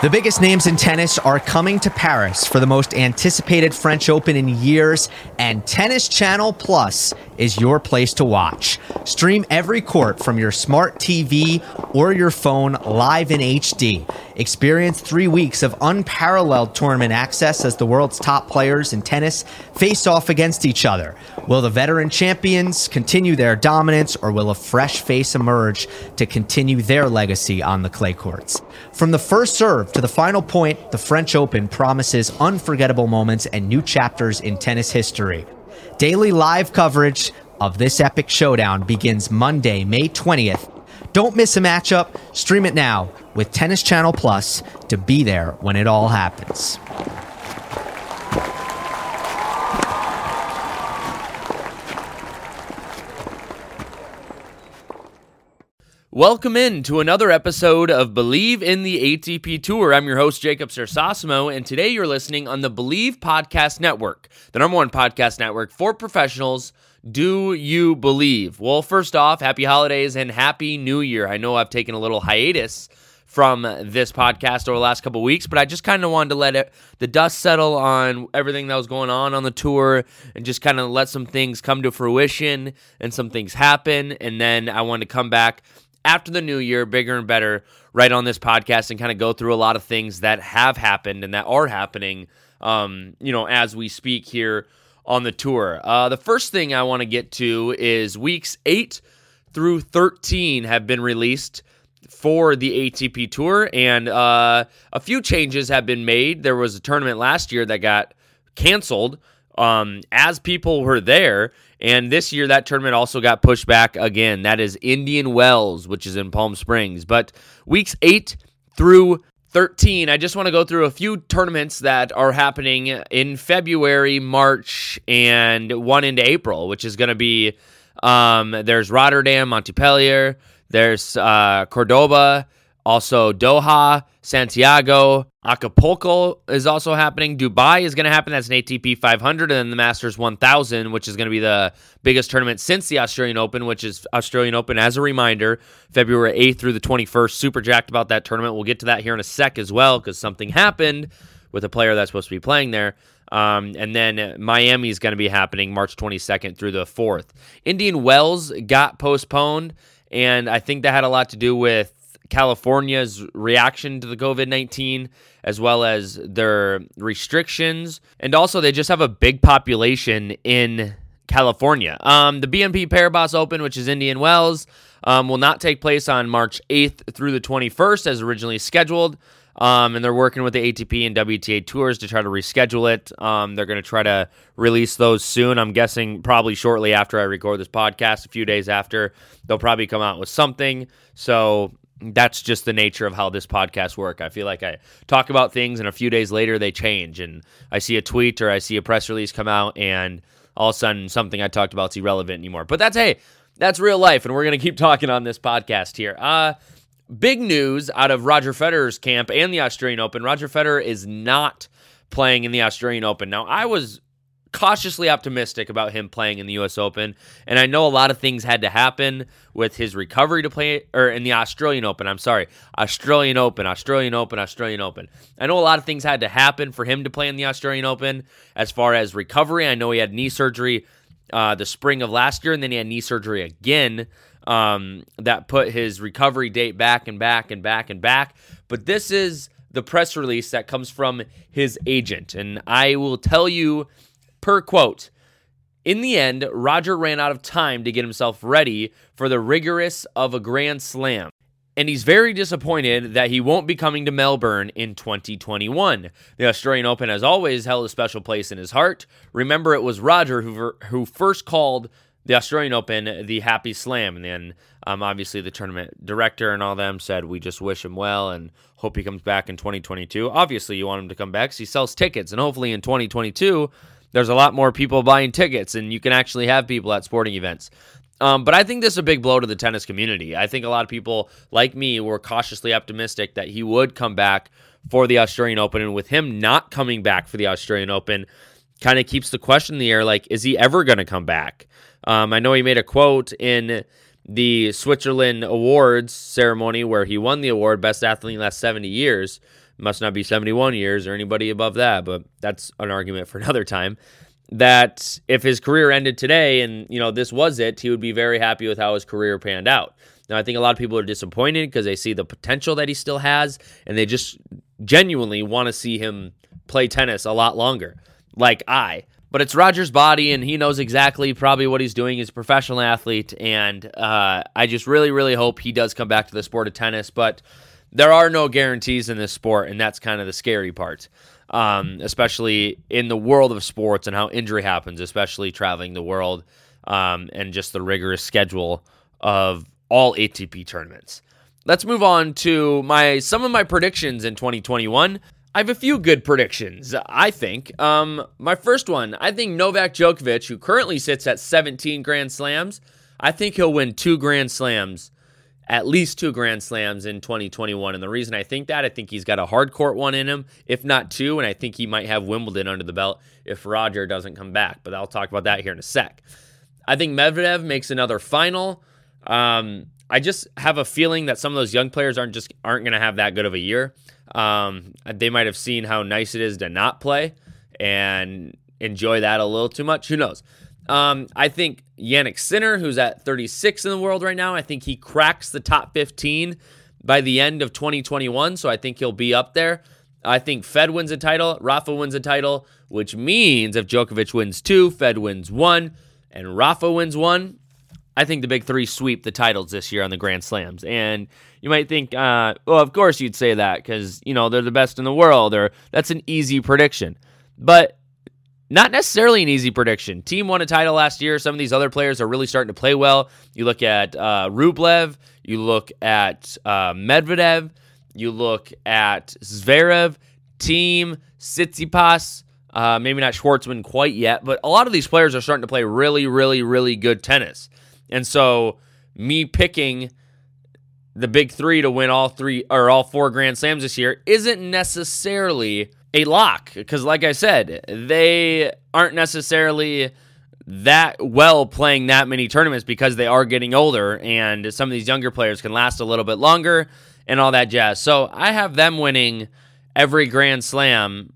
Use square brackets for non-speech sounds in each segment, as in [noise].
The biggest names in tennis are coming to Paris for the most anticipated French Open in years, and Tennis Channel Plus is your place to watch. Stream every court from your smart TV or your phone live in HD. Experience three weeks of unparalleled tournament access as the world's top players in tennis face off against each other. Will the veteran champions continue their dominance, or will a fresh face emerge to continue their legacy on the clay courts? From the first serve to the final point, the French Open promises unforgettable moments and new chapters in tennis history. Daily live coverage of this epic showdown begins Monday, May 20th. Don't miss a matchup. Stream it now with Tennis Channel Plus to be there when it all happens. Welcome in to another episode of Believe in the ATP Tour. I'm your host, Jacob Sersosimo, and today you're listening on the Believe Podcast Network, the number one podcast network for professionals. Do you believe? Well, first off, happy holidays and happy new year. I know I've taken a little hiatus from this podcast over the last couple weeks, but I just kind of wanted to let it the dust settle on everything that was going on on the tour and just kind of let some things come to fruition and some things happen, and then I wanted to come back after the new year, bigger and better, right on this podcast and kind of go through a lot of things that have happened and that are happening, um, you know, as we speak here on the tour. Uh, the first thing I want to get to is weeks eight through 13 have been released for the ATP Tour, and uh, a few changes have been made. There was a tournament last year that got canceled um, as people were there. And this year, that tournament also got pushed back again. That is Indian Wells, which is in Palm Springs. But weeks eight through 13, I just want to go through a few tournaments that are happening in February, March, and one into April, which is going to be um, there's Rotterdam, Montpellier, there's uh, Cordoba, also Doha, Santiago, Acapulco is also happening. Dubai is going to happen. That's an ATP 500, and then the Masters 1000, which is going to be the biggest tournament since the Australian Open, which is Australian Open. As a reminder, February 8th through the 21st. Super jacked about that tournament. We'll get to that here in a sec as well, because something happened with a player that's supposed to be playing there. Um, and then Miami is going to be happening March 22nd through the 4th. Indian Wells got postponed, and I think that had a lot to do with California's reaction to the COVID 19, as well as their restrictions. And also, they just have a big population in California. Um, the BNP Paribas Open, which is Indian Wells, um, will not take place on March 8th through the 21st as originally scheduled. Um, and they're working with the ATP and WTA tours to try to reschedule it. Um, they're going to try to release those soon. I'm guessing probably shortly after I record this podcast, a few days after, they'll probably come out with something. So that's just the nature of how this podcast work. I feel like I talk about things and a few days later they change and I see a tweet or I see a press release come out and all of a sudden something I talked about is irrelevant anymore. But that's hey, that's real life and we're going to keep [laughs] talking on this podcast here. Uh big news out of Roger Federer's camp and the Australian Open. Roger Federer is not playing in the Australian Open. Now, I was cautiously optimistic about him playing in the US Open. And I know a lot of things had to happen with his recovery to play or in the Australian Open. I'm sorry. Australian Open, Australian Open, Australian Open. I know a lot of things had to happen for him to play in the Australian Open as far as recovery. I know he had knee surgery uh, the spring of last year and then he had knee surgery again. Um, that put his recovery date back and back and back and back. But this is the press release that comes from his agent. And I will tell you Per quote, in the end, Roger ran out of time to get himself ready for the rigorous of a Grand Slam. And he's very disappointed that he won't be coming to Melbourne in 2021. The Australian Open has always held a special place in his heart. Remember, it was Roger who, who first called the Australian Open the Happy Slam. And then, um, obviously, the tournament director and all them said, We just wish him well and hope he comes back in 2022. Obviously, you want him to come back because he sells tickets. And hopefully, in 2022, there's a lot more people buying tickets, and you can actually have people at sporting events. Um, but I think this is a big blow to the tennis community. I think a lot of people, like me, were cautiously optimistic that he would come back for the Australian Open. And with him not coming back for the Australian Open, kind of keeps the question in the air like, is he ever going to come back? Um, I know he made a quote in the Switzerland Awards ceremony where he won the award, Best Athlete in the last 70 years. Must not be 71 years or anybody above that, but that's an argument for [laughs] another time. That if his career ended today and, you know, this was it, he would be very happy with how his career panned out. Now, I think a lot of people are disappointed because they see the potential that he still has and they just genuinely want to see him play tennis a lot longer, like I. But it's Roger's body, and he knows exactly probably what he's doing. He's a professional athlete, and uh, I just really, really hope he does come back to the sport of tennis. But there are no guarantees in this sport, and that's kind of the scary part, um, especially in the world of sports and how injury happens, especially traveling the world um, and just the rigorous schedule of all ATP tournaments. Let's move on to my some of my predictions in 2021. I have a few good predictions, I think. Um, my first one, I think Novak Djokovic, who currently sits at 17 Grand Slams, I think he'll win two Grand Slams at least two Grand Slams in 2021. And the reason I think that, I think he's got a hard court one in him, if not two. And I think he might have Wimbledon under the belt if Roger doesn't come back. But I'll talk about that here in a sec. I think Medvedev makes another final. Um, I just have a feeling that some of those young players aren't just aren't going to have that good of a year. Um, they might have seen how nice it is to not play and enjoy that a little too much. Who knows? Um, I think Jannik Sinner, who's at 36 in the world right now, I think he cracks the top 15 by the end of 2021. So I think he'll be up there. I think Fed wins a title, Rafa wins a title, which means if Djokovic wins two, Fed wins one, and Rafa wins one, I think the big three sweep the titles this year on the Grand Slams. And you might think, uh, well, of course you'd say that because, you know, they're the best in the world, or that's an easy prediction. But not necessarily an easy prediction. Thiem won a title last year. Some of these other players are really starting to play well. You look at uh, Rublev, you look at uh, Medvedev, you look at Zverev, Thiem, Tsitsipas, uh, maybe not Schwartzman quite yet, but a lot of these players are starting to play really, really, really good tennis. And so, me picking the big three to win all three or all four Grand Slams this year isn't necessarily a lock because, like I said, they aren't necessarily that well playing that many tournaments because they are getting older and some of these younger players can last a little bit longer and all that jazz. So I have them winning every Grand Slam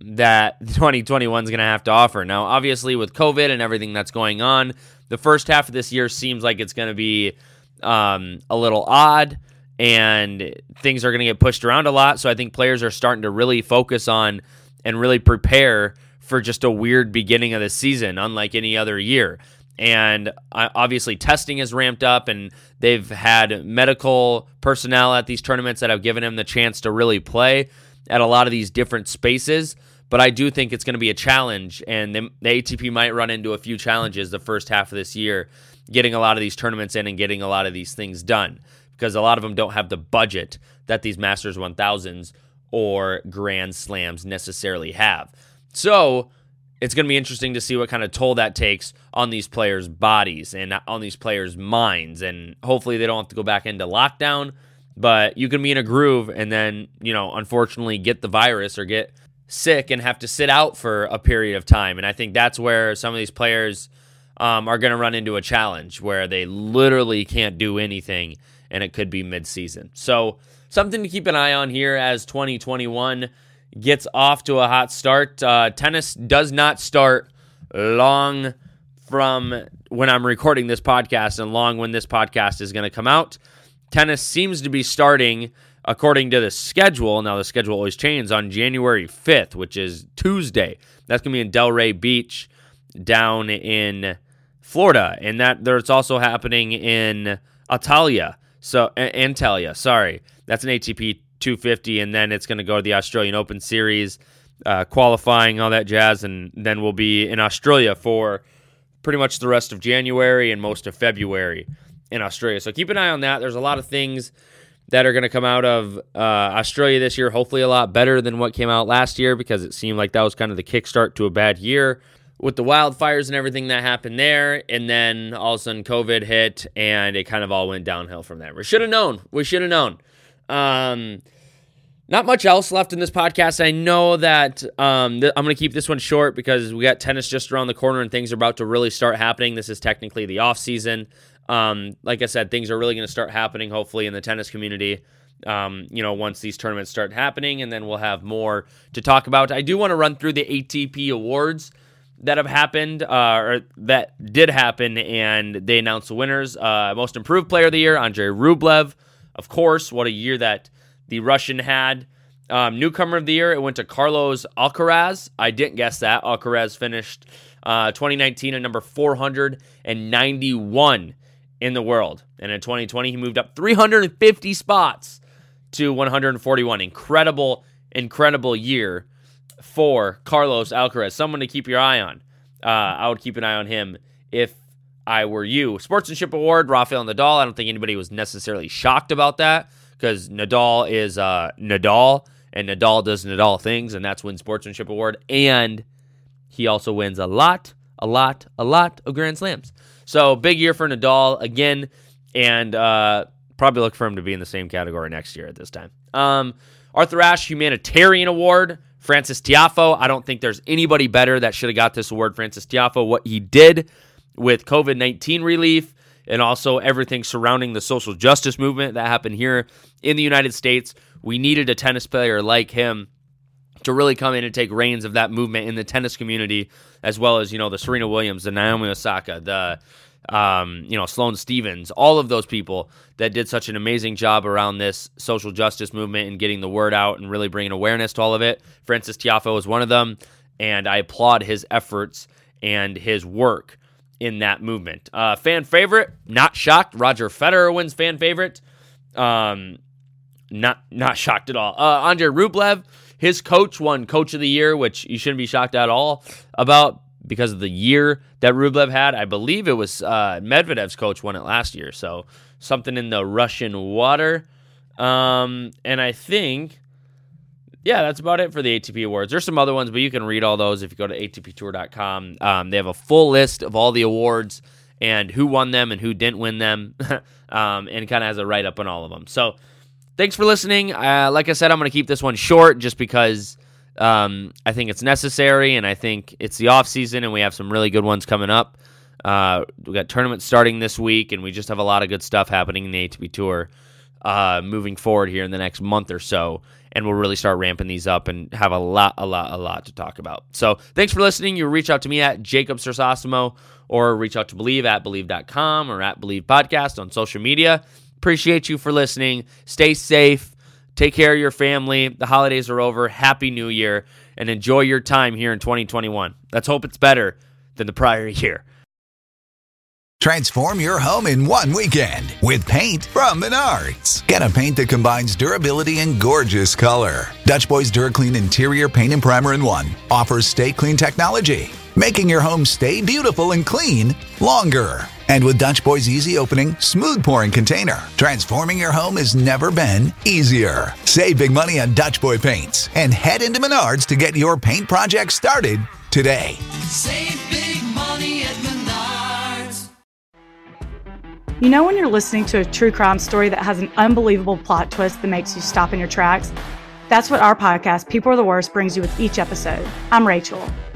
that [laughs] 2021 is going to have to offer. Now, obviously, with COVID and everything that's going on, the first half of this year seems like it's going to be um, a little odd and things are going to get pushed around a lot. So I think players are starting to really focus on and really prepare for just a weird beginning of the season, unlike any other year. And uh, obviously, testing is ramped up, and they've had medical personnel at these tournaments that have given him the chance to really play at a lot of these different spaces. But I do think it's going to be a challenge, and the ATP might run into a few challenges the first half of this year, getting a lot of these tournaments in and getting a lot of these things done because a lot of them don't have the budget that these Masters 1000s or Grand Slams necessarily have. So it's going to be interesting to see what kind of toll that takes on these players' bodies and on these players' minds. And hopefully they don't have to go back into lockdown, but you can be in a groove and then, you know, unfortunately get the virus or get sick and have to sit out for a period of time. And I think that's where some of these players um, are going to run into a challenge where they literally can't do anything and it could be midseason. So, something to keep an eye on here as 2021 gets off to a hot start. Uh, tennis does not start long from when I'm recording this podcast and long when this podcast is going to come out. Tennis seems to be starting according to the schedule. Now, the schedule always changes on January 5th, which is Tuesday. That's going to be in Delray Beach down in Florida. And that there's also happening in Italia so Antalya, sorry, that's an ATP 250, and then it's going to go to the Australian Open Series, uh, qualifying all that jazz, and then we'll be in Australia for pretty much the rest of January and most of February in Australia. So keep an eye on that. There's a lot of things that are going to come out of uh, Australia this year. Hopefully, a lot better than what came out last year because it seemed like that was kind of the kickstart to a bad year with the wildfires and everything that happened there. And then all of a sudden COVID hit and it kind of all went downhill from there. We should have known. We should have known. Um, not much else left in this podcast. I know that um, th- I'm going to keep this one short because we got tennis just around the corner and things are about to really start happening. This is technically the off season. Um, like I said, things are really going to start happening hopefully in the tennis community Um, you know, once these tournaments start happening, and then we'll have more to talk about. I do want to run through the ATP awards that have happened, uh, or that did happen, and they announced the winners. Uh, most improved player of the year, Andrei Rublev. Of course, what a year that the Russian had. Um, newcomer of the year, it went to Carlos Alcaraz. I didn't guess that. Alcaraz finished uh, 2019 at number 491 in the world. And in 2020, he moved up 350 spots to 141. Incredible, incredible year for Carlos Alcaraz. Someone to keep your eye on. Uh, I would keep an eye on him if I were you. Sportsmanship Award, Rafael Nadal. I don't think anybody was necessarily shocked about that because Nadal is uh, Nadal and Nadal does Nadal things, and that's win Sportsmanship Award. And he also wins a lot, a lot, a lot of Grand Slams. So big year for Nadal again, and uh, probably look for him to be in the same category next year at this time. Um, Arthur Ashe Humanitarian Award, Frances Tiafoe. I don't think there's anybody better that should have got this award. Frances Tiafoe, what he did with COVID 19 relief and also everything surrounding the social justice movement that happened here in the United States. We needed a tennis player like him to really come in and take reins of that movement in the tennis community, as well as you know the Serena Williams, the Naomi Osaka, the um, you know Sloane Stevens, all of those people that did such an amazing job around this social justice movement and getting the word out and really bringing awareness to all of it. Frances Tiafoe was one of them, and I applaud his efforts and his work in that movement. Uh, fan favorite, not shocked. Roger Federer wins fan favorite. Um, not not shocked at all. Uh, Andrei Rublev his coach won Coach of the Year, which you shouldn't be shocked at all about because of the year that Rublev had. I believe it was uh, Medvedev's coach won it last year, so something in the Russian water. Um, and I think, yeah, that's about it for the ATP awards. There's some other ones, but you can read all those if you go to atptour.com. Um, they have a full list of all the awards and who won them and who didn't win them, [laughs] um, and kind of has a write up on all of them. So thanks for listening. Uh, like I said, I'm going to keep this one short just because um, I think it's necessary, and I think it's the off season, and we have some really good ones coming up. Uh, we got tournaments starting this week, and we just have a lot of good stuff happening in the ATP Tour uh, moving forward here in the next month or so. And we'll really start ramping these up and have a lot, a lot, a lot to talk about. So thanks for listening. You reach out to me at Jacob Sersosimo or reach out to Believe at Believe.com or at Believe Podcast on social media. Appreciate you for listening. Stay safe. Take care of your family. The holidays are over. Happy New Year and enjoy your time here in 2021. Let's hope it's better than the prior year. Transform your home in one weekend with paint from Menards. Get a paint that combines durability and gorgeous color. Dutch Boys DuraClean Interior Paint and Primer in One offers stay clean technology, making your home stay beautiful and clean longer. And with Dutch Boy's easy opening, smooth pouring container, transforming your home has never been easier. Save big money on Dutch Boy paints and head into Menards to get your paint project started today. Save big money at Menards. You know, when you're listening to a true crime story that has an unbelievable plot twist that makes you stop in your tracks? That's what our podcast, People Are the Worst, brings you with each episode. I'm Rachel.